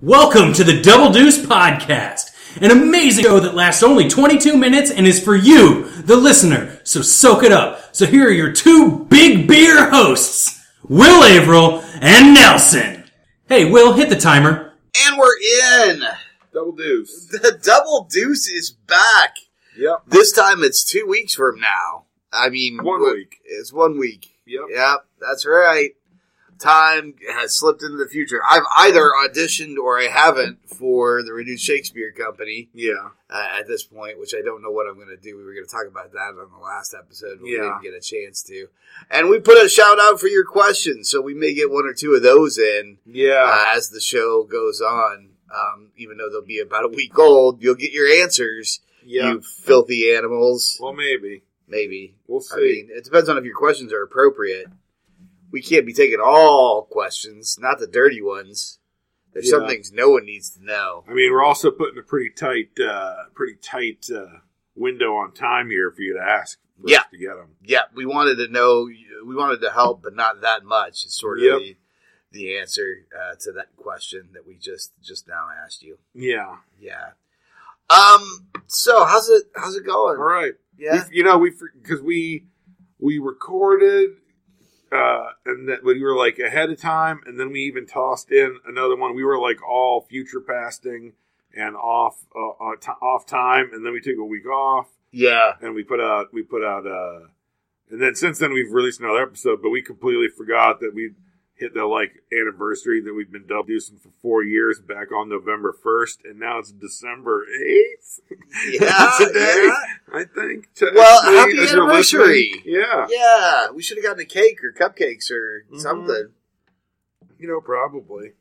Welcome to the Double Deuce Podcast, an amazing show that lasts only 22 minutes and is for you, the listener. So soak it up. So here are your two big beer hosts, Will Averill and Nelson. Hey, Will, hit the timer. And we're in. Double deuce. The double deuce is back. Yep. This time it's two weeks from now. I mean, One week. It's one week. Yep. Yep, that's right. Time has slipped into the future. I've either auditioned or I haven't for the Renewed Shakespeare Company Yeah. uh, at this point, which I don't know what I'm going to do. We were going to talk about that on the last episode, but we didn't get a chance to. And we put a shout out for your questions, so we may get one or two of those in Yeah. uh, as the show goes on. Um, even though they'll be about a week old, you'll get your answers, yeah. you filthy animals. well, maybe. Maybe. We'll see. I mean, it depends on if your questions are appropriate. We can't be taking all questions, not the dirty ones. There's some things no one needs to know. I mean, we're also putting a pretty tight, uh, pretty tight uh, window on time here for you to ask. For Yeah. us to get them. Yeah, we wanted to know, we wanted to help, but not that much. Is sort of Yep. the, the answer uh, to that question that we just just now asked you. Yeah. Yeah. Um. So how's it how's it going? All right. Yeah. You know, we because we we recorded. Uh, and that we were like ahead of time, and then we even tossed in another one. We were like all future pasting and off uh, uh, off time, and then we took a week off, Yeah. and we put out we put out uh and then since then we've released another episode but we completely forgot that we hit the like anniversary that we've been deucing for four years back on november 1st and now it's december 8th Yeah. today yeah. i think Well, happy anniversary. yeah Yeah. We should have gotten a cake or cupcakes or Mhm. something. you know probably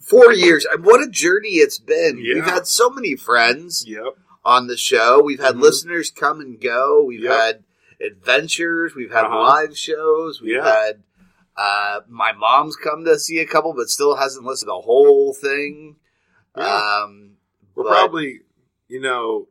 Four years. And what a journey it's been. Yeah. We've had so many friends yep on the show. We've had Mhm. listeners come and go. We've Yep. had adventures. We've had Uh-huh. live shows. We've Yeah. had uh, my mom's come to see a couple, but still hasn't listened to the whole thing. Yeah. Um, we're but- probably you know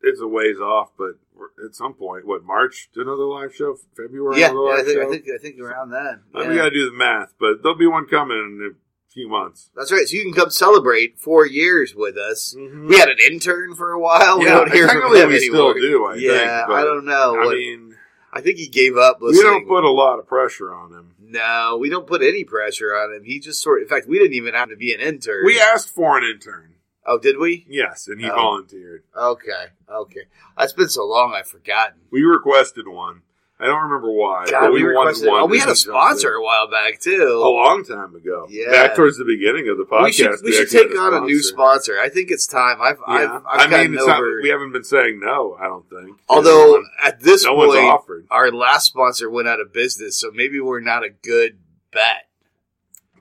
it's a ways off but we're- at some point what march to another live show february yeah, another yeah, I live think, I think I think around then. Yeah. We got to do the math, but there'll be one coming in a few months. That's right. So you can come celebrate four years with us. Mm-hmm. We had an intern for a while. we Yeah, don't hear from him we anymore. still do, I yeah, think, I don't know. I what- mean, I think he gave up we don't put a lot of pressure on him. No, we don't put any pressure on him. He just sort. Of, In fact, we didn't even have to be an intern. We asked for an intern, oh, did we? yes, and he Oh. volunteered. Okay, okay. It's been so long, I've forgotten. We requested one. I don't remember why. God, but we, we, requested. one. Oh, we had a sponsor a while back too, a long time ago. Yeah. back towards the beginning of the podcast. we should we should actually had take on a new sponsor. I think it's time. I've Yeah. I've, I've I mean, not, we haven't been saying no. I don't think. although at this no point, our last sponsor went out of business, so maybe we're not a good bet.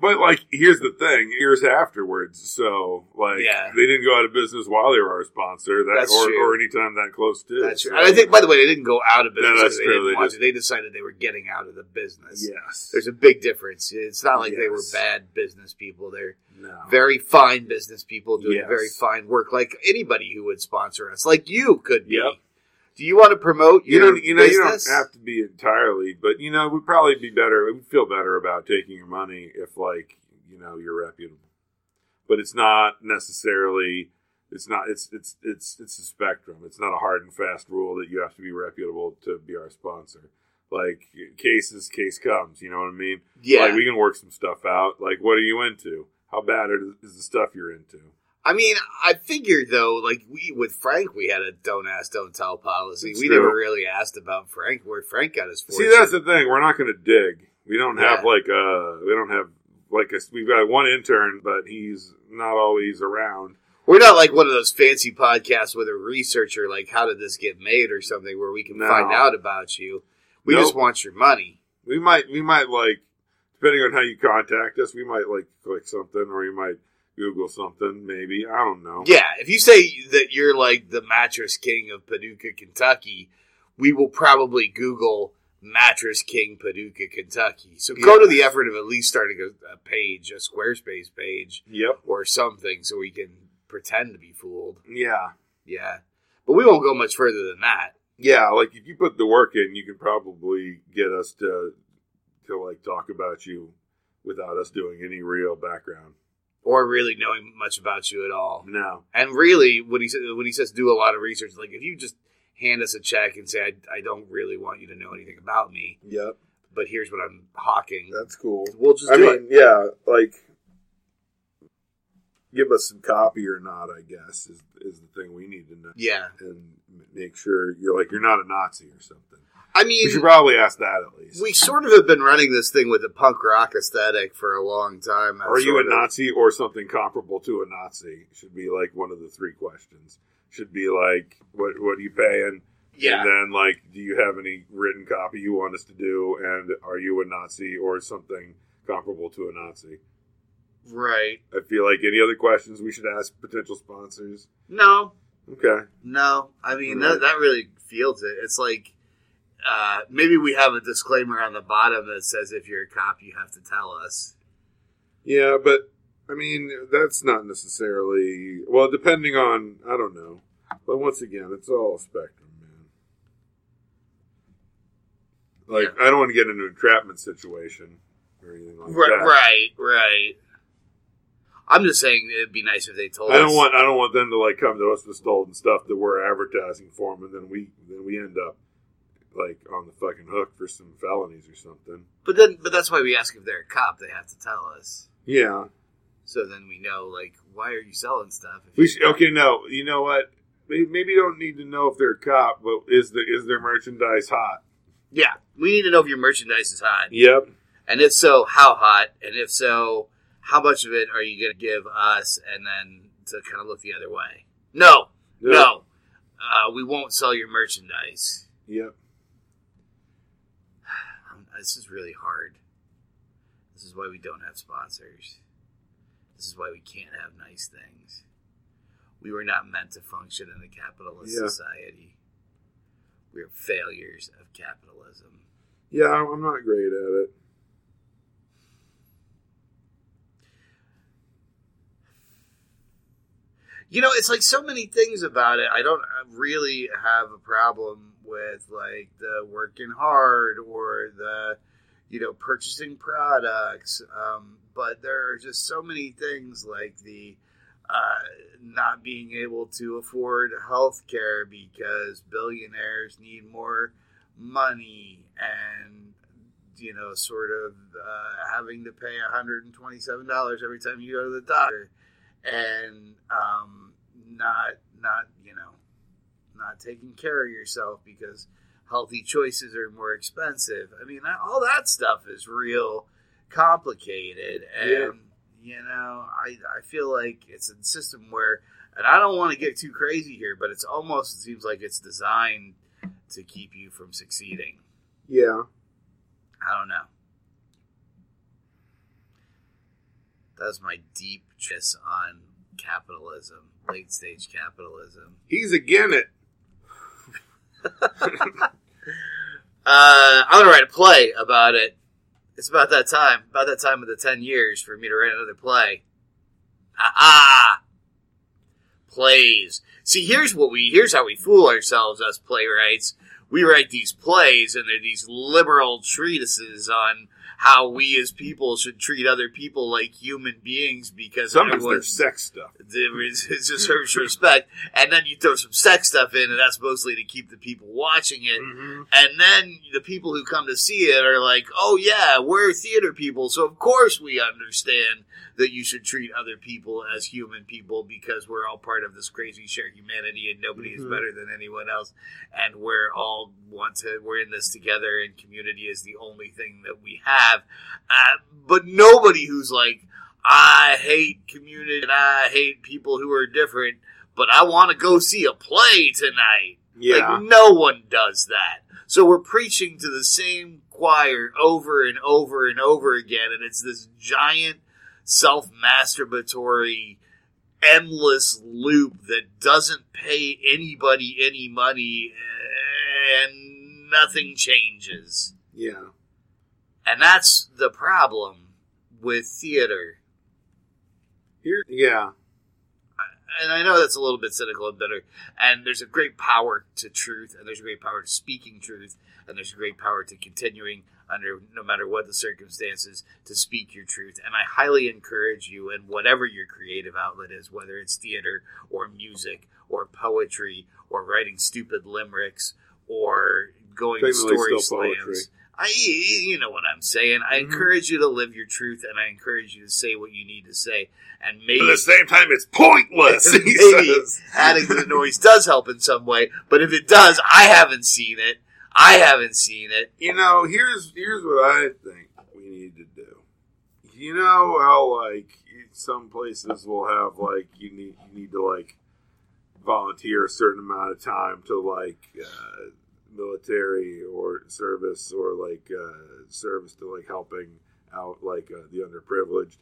But like, here's the thing: years afterwards, so like, Yeah. they didn't go out of business while they were our sponsor, that That's or, true. or anytime that close to. That's so- true. And I think, by the way, they didn't go out of business. No, that's they true. didn't They just-. They decided they were getting out of the business. yes, There's a big difference. It's not like they were bad business people. They're no. very fine business people doing Yes. very fine work, like anybody who would sponsor us, like you could be. Yep. Do you want to promote You your don't, you know, you don't have to be entirely, but you know, we'd probably be better. We'd feel better about taking your money if, like, you know, you're reputable. But it's not necessarily. It's not. It's it's it's it's a spectrum. It's not a hard and fast rule that you have to be reputable to be our sponsor. Like cases, case comes. You know what I mean? yeah. Like we can work some stuff out. Like what are you into? How bad is the stuff you're into? I mean, I figured though, like we with Frank, we had a don't ask, don't tell policy. It's we true. never really asked about Frank where Frank got his fortune. See, that's the thing. We're not going to dig. We don't have Yeah. like uh we don't have like a, we've got one intern, but he's not always around. We're not like one of those fancy podcasts with a researcher, like how did this get made or something, where we can No. find out about you. We Nope. just want your money. We might we might like depending on how you contact us, we might like click something or you might Google something. Maybe I don't know. Yeah, if you say that you're like the mattress king of Paducah, Kentucky, we will probably Google mattress king Paducah, Kentucky. So go to the effort of at least starting a, a page, a Squarespace page, Yep. or something, so we can pretend to be fooled. Yeah. Yeah, but we won't go much further than that. Yeah. Like if you put the work in, you can probably get us to to like talk about you without us doing any real background. Or really knowing much about you at all. No. And really, when he says when he says do a lot of research, like if you just hand us a check and say I, I don't really want you to know anything about me, Yep. but here's what I'm hawking, That's cool. we'll just I do mean, yeah, like give us some copy or not. I guess is is the thing we need to know. Yeah, and make sure you're like you're not a Nazi or something. I We mean, should probably ask that at least. we sort of have been running this thing with the punk rock aesthetic for a long time. Are you a of- Nazi or something comparable to a Nazi? Should be like one of the three questions. Should be like, what what are you paying? Yeah. And then like, do you have any written copy you want us to do? And are you a Nazi or something comparable to a Nazi? Right. I feel like any other questions we should ask potential sponsors. No, Okay. no. I mean, Right. that, that really feels it. It's like uh, maybe we have a disclaimer on the bottom that says if you're a cop, you have to tell us. Yeah, but I mean that's not necessarily well, depending on I don't know. But once again, it's all a spectrum, man. Like I don't want to get into an entrapment situation or anything like Right, that. right, right. I'm just saying it'd be nice if they told I don't want I don't want them to like come to us with stolen stuff that we're advertising for them, and then we then we end up like on the fucking hook for some felonies or something. But then, but that's why we ask if they're a cop. They have to tell us, Yeah, so then we know. Like, why are you selling stuff? we should, okay. No, you know what? Maybe, maybe you don't need to know if they're a cop, but is the is their merchandise hot? Yeah, we need to know if your merchandise is hot, Yep. and if so, how hot, and if so, how much of it are you going to give us, and then to kind of look the other way. No, Yep. no, uh, we won't sell your merchandise. Yep. This is really hard. This is why we don't have sponsors. This is why we can't have nice things. We were not meant to function in a capitalist Yeah. society. We are failures of capitalism. Yeah, I'm not great at it. You know, it's like so many things about it. I don't really have a problem with like the working hard or the, you know, purchasing products. Um, but there are just so many things like the uh, not being able to afford health care because billionaires need more money and you know sort of uh, having to pay $127 every time you go to the doctor and um, not not not taking care of yourself because healthy choices are more expensive. I mean, all that stuff is real complicated, and Yeah. you know, I I feel like it's a system where, and I don't want to get too crazy here, but it's almost it seems like it's designed to keep you from succeeding. Yeah. I don't know. That's my deep kiss on capitalism, late stage capitalism. He's again it. Uh, I'm gonna write a play about it. It's about that time, about that time of the ten years for me to write another play. Ah, plays. See, here's what we here's how we fool ourselves as playwrights. We write these plays, and they're these liberal treatises on how we as people should treat other people like human beings because Sometimes there's sex stuff. is it just serves respect, and then you throw some sex stuff in, and that's mostly to keep the people watching it. Mm-hmm. And then the people who come to see it are like, "Oh yeah, we're theater people, so of course we understand that you should treat other people as human people because we're all part of this crazy shared humanity, and nobody is Mhm. better than anyone else, and we're all want to we're in this together, and community is the only thing that we have." Uh, but nobody who's like, "I hate community and I hate people who are different." But I want to go see a play tonight. Yeah. Like no one does that. So we're preaching to the same choir over and over and over again, and it's this giant self-masturbatory endless loop that doesn't pay anybody any money and nothing changes. yeah. And that's the problem with theater. Here. Yeah. and I know that's a little bit cynical and bitter. And there's a great power to truth, and there's a great power to speaking truth, and there's a great power to continuing under no matter what the circumstances to speak your truth. And I highly encourage you in whatever your creative outlet is, whether it's theater or music or poetry or writing stupid limericks or going to story still poetry. Slams. I, you know what I'm saying. I Mhm. encourage you to live your truth, and I encourage you to say what you need to say. And maybe But at the same time, it's pointless. He Maybe says. adding to the noise does help in some way. But if it does, I haven't seen it. I haven't seen it. You know, here's here's what I think we need to do. You know how like some places will have like you need you need to like volunteer a certain amount of time to like uh, military or service or like uh, service to like helping out like uh, the underprivileged.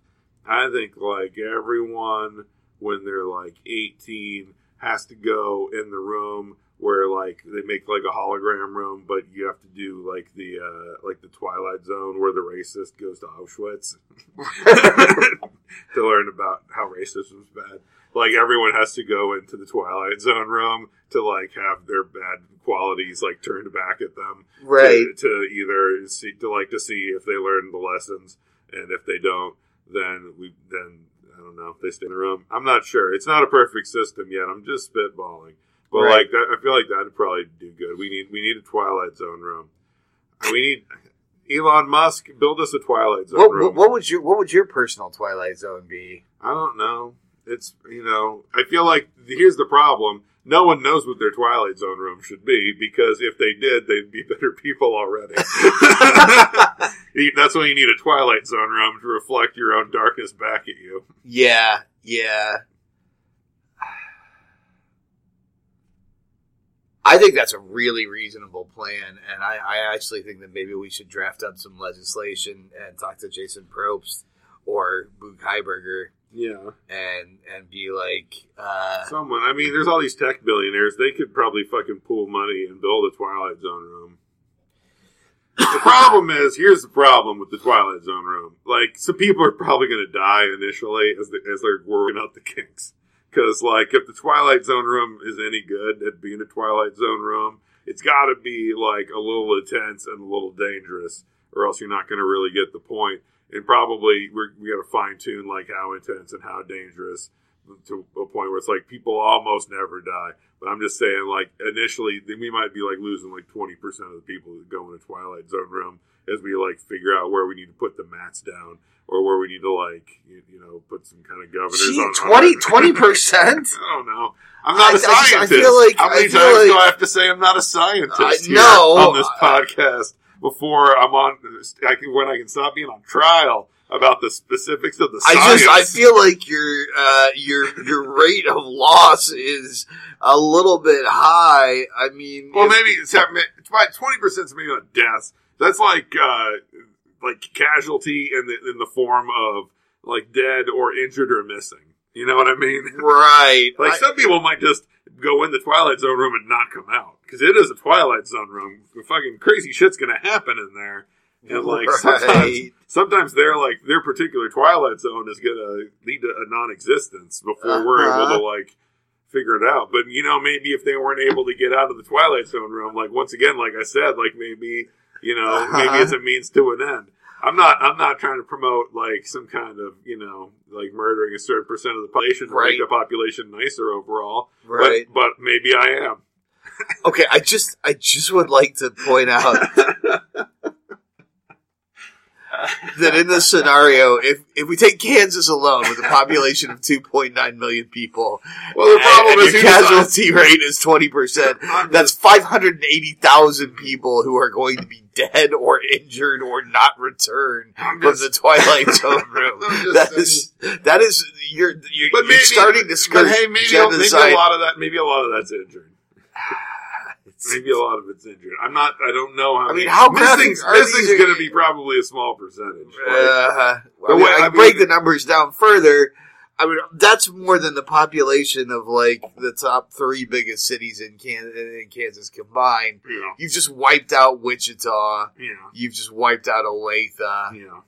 I think like everyone when they're like 18 has to go in the room where like they make like a hologram room, but you have to do like the uh, like the Twilight Zone where the racist goes to Auschwitz to learn about how racism is bad. Like everyone has to go into the Twilight Zone room to like have their bad qualities like turned back at them to, to either see to like to see if they learn the lessons, and if they don't, then we then I don't know if they stay in the room. I'm not sure. It's not a perfect system yet. I'm just spitballing, but Right. like that, I feel like that'd probably do good. We need we need a Twilight Zone room. We need Elon Musk build us a Twilight Zone what, what would your What would your personal Twilight Zone be? I don't know. It's you know, I feel like here's the problem. No one knows what their Twilight Zone room should be because if they did, they'd be better people already. That's why you need a Twilight Zone room to reflect your own darkness back at you. Yeah, yeah. I think that's a really reasonable plan, and I, I actually think that maybe we should draft up some legislation and talk to Jason Probst or Boog Highberger Yeah, and and be like, uh, someone. I mean, there's all these tech billionaires. They could probably fucking pool money and build a Twilight Zone room. The problem is, here's the problem with the Twilight Zone room. Like, some people are probably going to die initially as, the, as they're working out the kinks. Because, like, if the Twilight Zone room is any good at being a Twilight Zone room, it's got to be, like, a little intense and a little dangerous, or else you're not going to really get the point. And probably we're, we got to fine tune, like, how intense and how dangerous to a point where it's like people almost never die. But I'm just saying, like initially, then we might be like losing like 20 percent of the people that go in a Twilight Zone room as we like figure out where we need to put the mats down or where we need to like you, you know put some kind of governors gee, on 20 percent. I don't know. I'm not I- a I just- I scientist. feel like- How many I times do I have to say I'm not a scientist I here know. on this podcast before I'm on? I can, when I can stop being on trial about the specifics of the science. I just I feel like your uh, your your rate of loss is a little bit high. I mean, Well, if- maybe it's twenty percent maybe on deaths. That's like uh, like casualty in the in the form of like dead or injured or missing. You know what I mean? right. Like I- some people might just go in the Twilight Zone room and not come out because it is a Twilight Zone room. Fucking crazy shit's gonna happen in there. And like sometimes, Right. sometimes their like their particular Twilight Zone is gonna lead to a non-existence before we're able Uh-huh. to like figure it out. But you know, maybe if they weren't able to get out of the Twilight Zone room, like once again, like I said, like maybe you know, Uh-huh. maybe it's a means to an end. I'm not. I'm not trying to promote like some kind of you know like murdering a certain percent of the population to Right. make the population nicer overall. right. But, but maybe I am. Okay. I just I just would like to point out that in this scenario, if if we take Kansas alone with a population of 2.9 million people, Well, the problem and, is and your casualty rate is 20 percent. That's 580,000 people who are going to be dead or injured or not return I'm from just- the Twilight Zone room. That is that is you're you're, But you're maybe, starting to but skirt hey, maybe, maybe a lot of that. Maybe a lot of that's injured. Maybe a lot of it's injured. I'm not. I don't know how. I mean, many- how missing's, are missing's going to be probably a small percentage. Like, Uh, The I, mean, way- I I break mean- the numbers down further. I mean, that's more than the population of like the top three biggest cities in Kansas, in Kansas combined. know, You've just wiped out Wichita. know, You've just wiped out Olathe. know.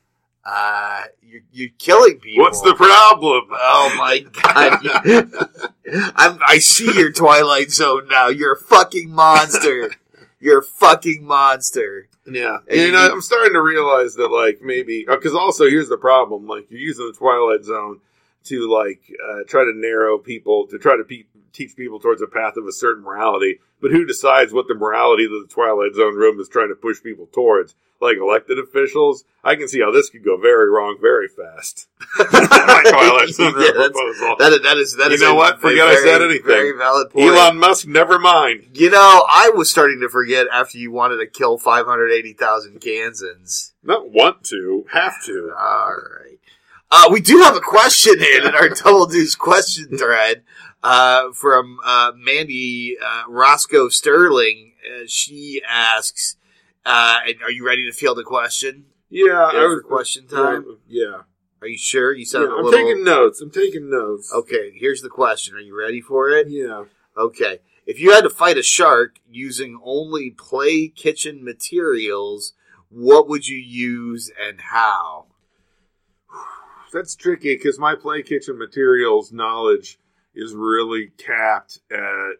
Uh, you're, you're killing people. What's the problem? Oh my god! I'm, I see your Twilight Zone now. You're a fucking monster. You're a fucking monster. Yeah, And and you- I, I'm starting to realize that, like, maybe because also here's the problem: like, you're using the Twilight Zone to like uh, try to narrow people to try to pe- teach people towards a path of a certain morality. But who decides what the morality that the Twilight Zone room is trying to push people towards? Like elected officials, I can see how this could go very wrong very fast. Twilight Zone Yeah, proposal. That is, that is, that You is know a- what? Forget I said anything. Very valid point. Elon Musk, never mind. You know, I was starting to forget after you wanted to kill 580,000 Kansans. Not want to, have to. All right. Uh, we do have a question in in our Double Deuce question thread uh, from uh, Mandy uh, Roscoe Sterling. Uh, she asks, uh, "Are you ready to field a question? Yeah, I was question time? Yeah. Are you sure? You Yeah, sound a I'm little. taking notes. I'm taking notes. Okay, here's the question. Are you ready for it? Yeah. Okay. If you had to fight a shark using only play kitchen materials, what would you use and how? That's tricky because my play kitchen materials knowledge is really capped at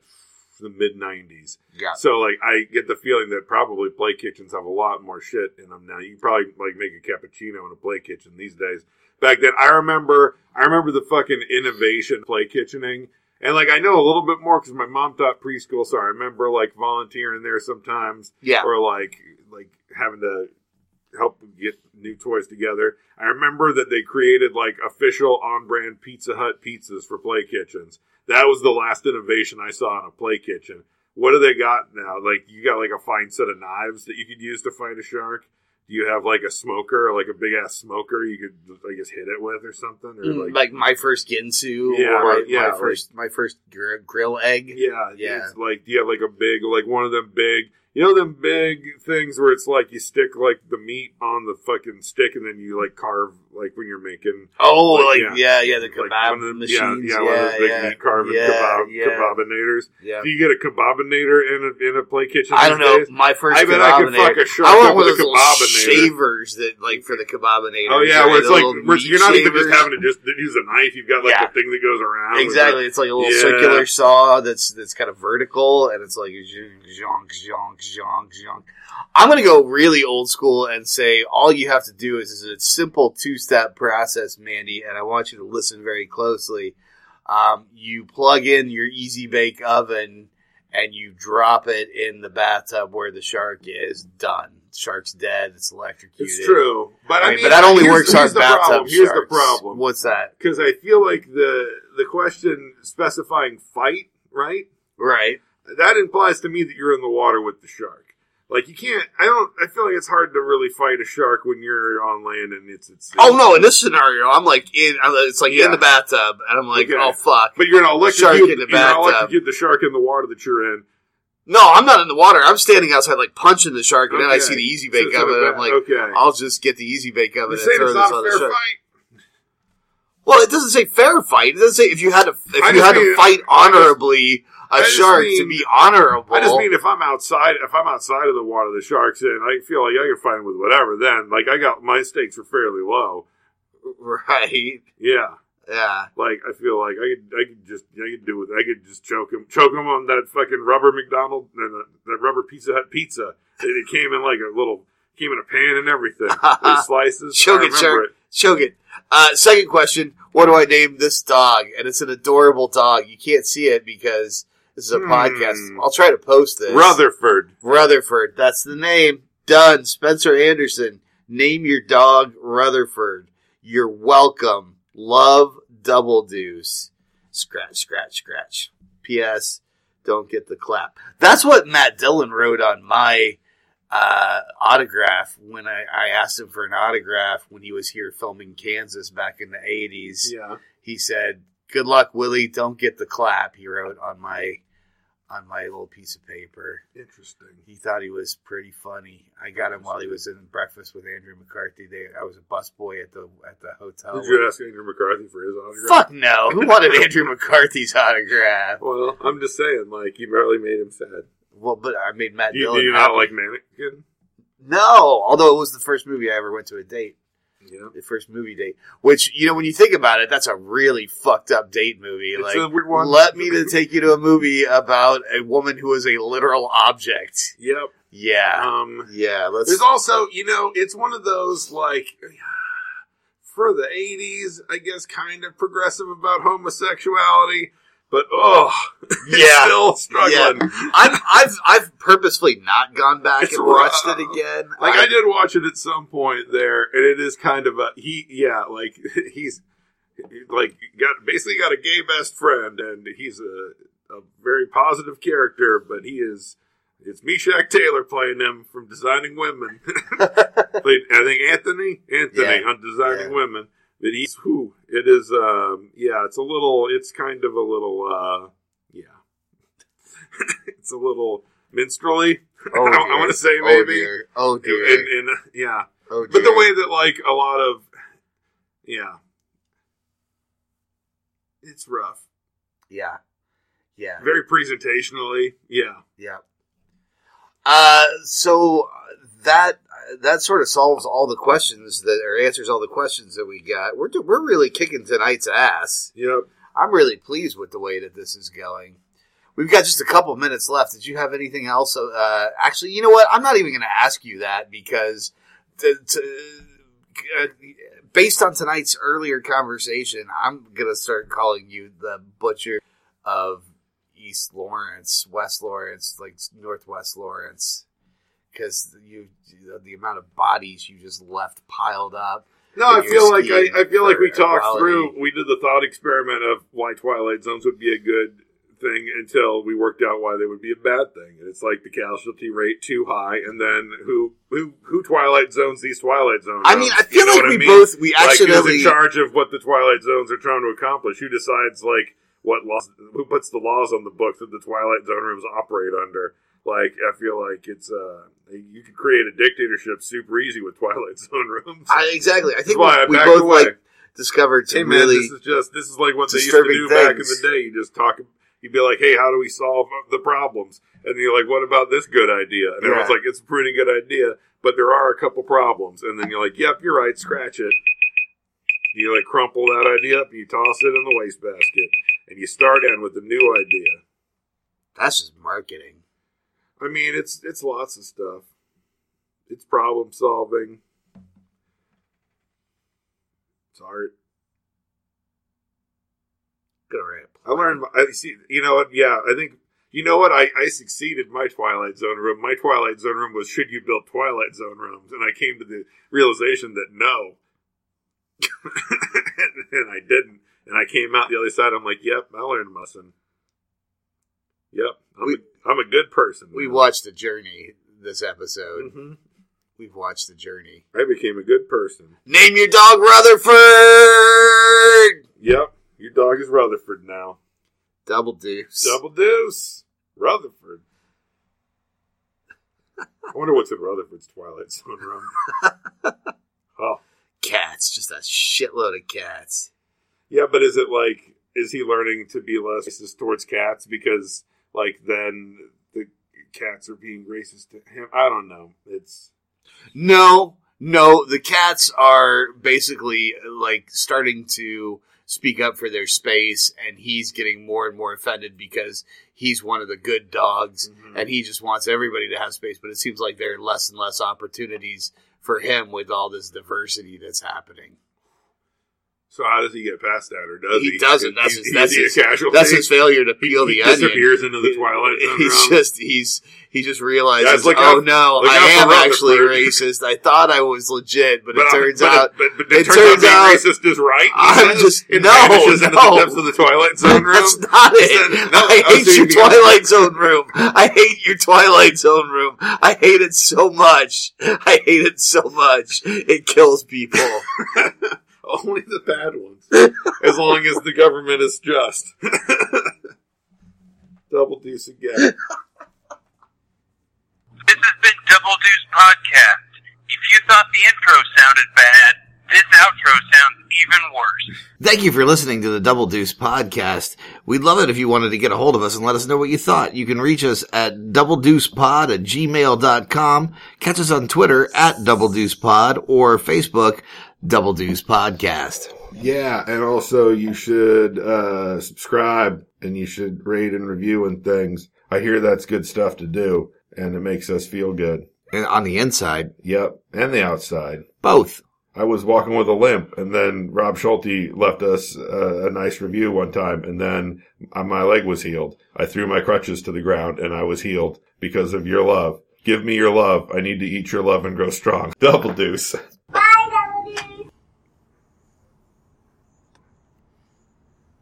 the mid 90s. Yeah. So, like, I get the feeling that probably play kitchens have a lot more shit in them now. You can probably, like, make a cappuccino in a play kitchen these days. Back then, I remember, I remember the fucking innovation play kitchening. And, like, I know a little bit more because my mom taught preschool, so I remember, like, volunteering there sometimes. Yeah. or like like having to help get new toys together. I remember that they created like official on-brand Pizza Hut pizzas for play kitchens. That was the last innovation I saw in a play kitchen. What do they got now? Like you got like a fine set of knives that you could use to fight a shark. Do you have like a smoker, like a big ass smoker you could I guess hit it with or something, or Mm, like, like, my first Ginsu, Yeah, or yeah, my like- first my first gr- grill egg. Yeah, Yeah. It's like do you have like a big, like one of them big, you know, them big things where it's like you stick like the meat on the fucking stick and then you like carve like when you're making Oh, Like, like, yeah, yeah, the kebab of machines. Yeah, yeah, one of those big yeah, meat carving yeah, kebab yeah, kebabinators. yeah. Do you get a kebabinator in a in a play kitchen? I don't know. days? My first I bet I could fuck a shark I want one with of a those shavers that, like, for the kebabinator. Oh yeah, where it's like where you're not even just having to just use a knife. You've got like Yeah. the thing that goes around. Exactly, it's like a little Yeah. circular saw that's that's kind of vertical, and it's like zonk, zonk, zonk, zonk. I'm gonna go really old school and say all you have to do is, is a simple two step process, Mandy, and I want you to listen very closely. Um, you plug in your Easy Bake oven and you drop it in the bathtub where the shark is. Done. Shark's dead. It's electrocuted. it's true, but I Right, mean, but that only works on the problem. bathtub Here's sharks. the problem. What's that? because I feel like the the question specifying fight, right? Right. That implies to me that you're in the water with the shark. Like you can't. I don't. I feel like it's hard to really fight a shark when you're on land and it's it's. Oh no! In this scenario, I'm like in. It's like Yeah. in the bathtub, and I'm like, Okay. oh fuck. But you're Shark electrocute. in the bathtub. you're gonna electrocute the shark in the water that you're in. No, I'm not in the water. I'm standing outside, like punching the shark, and then I see the easy bake So- so oven. and I'm like, okay. I'll just get the easy bake oven You're and throw this not on the fair shark. fight. Well, it doesn't say fair fight. It doesn't say if you had to if I you had mean- to fight honorably a shark to be honorable. I just mean if I'm outside, if I'm outside of the water, the shark's in. I feel like I can fight with whatever. Then, like I got my stakes are fairly low. right. Yeah. Yeah. Like I feel like I could, I could just, I could do it. I could just choke him, choke him on that fucking rubber McDonald, that, that rubber Pizza Hut pizza. It, it came in like a little, came in a pan and everything. Slices. Choke I it, shark. Choke it. Uh, second question: What do I name this dog? And it's an adorable dog. You can't see it because this is a Hmm. podcast. I'll try to post this. Rutherford. Rutherford. That's the name. Done. Spencer Anderson. Name your dog Rutherford. You're welcome. Love Double Deuce. Scratch, scratch, scratch. P.S. Don't get the clap. That's what Matt Dillon wrote on my uh, autograph when I, I asked him for an autograph when he was here filming Kansas back in the 80s Yeah. he said, "Good luck, Willie. Don't get the clap." He wrote on my on my little piece of paper. Interesting. He thought he was pretty funny. I got him while he was in breakfast with Andrew McCarthy. They, I was a busboy at the at the hotel. Did you ask Andrew McCarthy for his autograph? Fuck no! Who wanted Andrew McCarthy's autograph? Well, I'm just saying, like, you barely made him sad. Well, but I made Matt you, Dillon do you happy. not like Mannequin? No, although it was the first movie I ever went to a date. Yeah. The first movie date, which you know, when you think about it, that's a really fucked up date movie. It's like, a weird one. let me to take you to a movie about a woman who is a literal object. Yep. Yeah, Um, yeah. Let's. there's also, you know, it's one of those like for the '80s, I guess, kind of progressive about homosexuality, but oh, Yeah. still struggling. I've I've I've purposefully not gone back It's and watched rough. it again. Like I did watch it at some point there, and it is kind of a he. Yeah, like he's like got basically got a gay best friend, and he's a, a very positive character, but he is. It's Meshach Taylor playing him from Designing Women. I think Anthony, Anthony Yeah. on Designing Yeah. Women. But he's who it is. Um, yeah, it's a little. It's kind of a little. Uh, yeah, it's a little minstrelly. Oh, I, dear. want to say maybe. Oh maybe. dear. Oh dear. And, and, uh, yeah, oh dear. but the way that like a lot of yeah, it's rough. yeah, yeah, Very presentationally, yeah. yeah. Uh, so that that sort of solves all the questions that or answers all the questions that we got. We're we're really kicking tonight's ass. Yep. I'm really pleased with the way that this is going. We've got just a couple minutes left. Did you have anything else? Uh, actually, you know what? I'm not even going to ask you that because, to, to, uh, based on tonight's earlier conversation, I'm going to start calling you the butcher of East Lawrence, West Lawrence, like Northwest Lawrence, because you the amount of bodies you just left piled up. No, I feel like I, I feel like we talked equality. through. We did the thought experiment of why Twilight Zones would be a good thing until we worked out why they would be a bad thing. And it's like the casualty rate too high, and then who who who Twilight Zones these Twilight Zones? I mean, I You feel know like we I mean? both we like who's in charge of what the Twilight Zones are trying to accomplish? Who decides like what laws? Who puts the laws on the books that the Twilight Zone rooms operate under? Like, I feel like it's uh, you could create a dictatorship super easy with Twilight Zone rooms. I, exactly. I think why we, we both away. like discovered Hey man, really this is just this is like what they used to do back in the day. You just talk. You'd be like, "Hey, how do we solve the problems?" And you're like, "What about this good idea?" And everyone's like, "It's a pretty good idea, but there are a couple problems." And then you're like, "Yep, you're right. Scratch it." You like crumple that idea up and you toss it in the wastebasket, and you start in with a new idea. that's just marketing. I mean, it's it's lots of stuff. It's problem solving. It's art. Good rant. I learned. I see. You know what? Yeah, I think. You know what? I, I succeeded my Twilight Zone room. My Twilight Zone room was should you build Twilight Zone rooms, and I came to the realization that no, and I didn't. And I came out the other side. I'm like, yep, I learned a lesson. Yep, I'm, We- a, I'm a good person. We now. watched the journey this episode. Mhm. We've watched the journey. I became a good person. Name your dog Rutherford. Yep, your dog is Rutherford now. Double deuce. Double deuce. Rutherford. I wonder what's in Rutherford's Twilight Zone room. oh. cats. Just a shitload of cats. Yeah, but is it like, is he learning to be less racist towards cats because, like, then the cats are being racist to him? I don't know. It's. No, no. The cats are basically like starting to speak up for their space, and he's getting more and more offended because he's one of the good dogs, Mhm. and he just wants everybody to have space. But it seems like there are less and less opportunities for him with all this diversity that's happening. So how does he get past that, or does he? He doesn't. That's Is- his. is That's his. That's his failure to peel he the onion. He disappears into the Twilight Zone He's just he's he just realizes, look oh out- no, look I am actually racist. I thought I was legit, but, it turns but out but, but it turns, turns out out- racist is right. I'm just- no, vanishes into no. the depths of the Twilight Zone room. That's not it. Then- no, I hate your Twilight Zone room. I hate your Twilight Zone room. I hate it so much. I hate it so much. It kills people. Only the bad ones, as long as the government is just. Double deuce again. This has been Double Deuce Podcast. If you thought the intro sounded bad, this outro sounds even worse. Thank you for listening to the Double Deuce podcast. We'd love it if you wanted to get a hold of us and let us know what you thought. You can reach us at doubledeucepod at gmail.com. Catch us on Twitter at Double Deuce Pod or Facebook, Double Deuce Podcast. Yeah, and also you should uh, subscribe and you should rate and review and things. I hear that's good stuff to do, and it makes us feel good. And on the inside, Yep, and the outside. both. I was walking with a limp, and then Rob Schulte left us uh, a nice review one time, and then uh, my leg was healed. I threw my crutches to the ground, and I was healed because of your love. Give me your love. I need to eat your love and grow strong. Double deuce.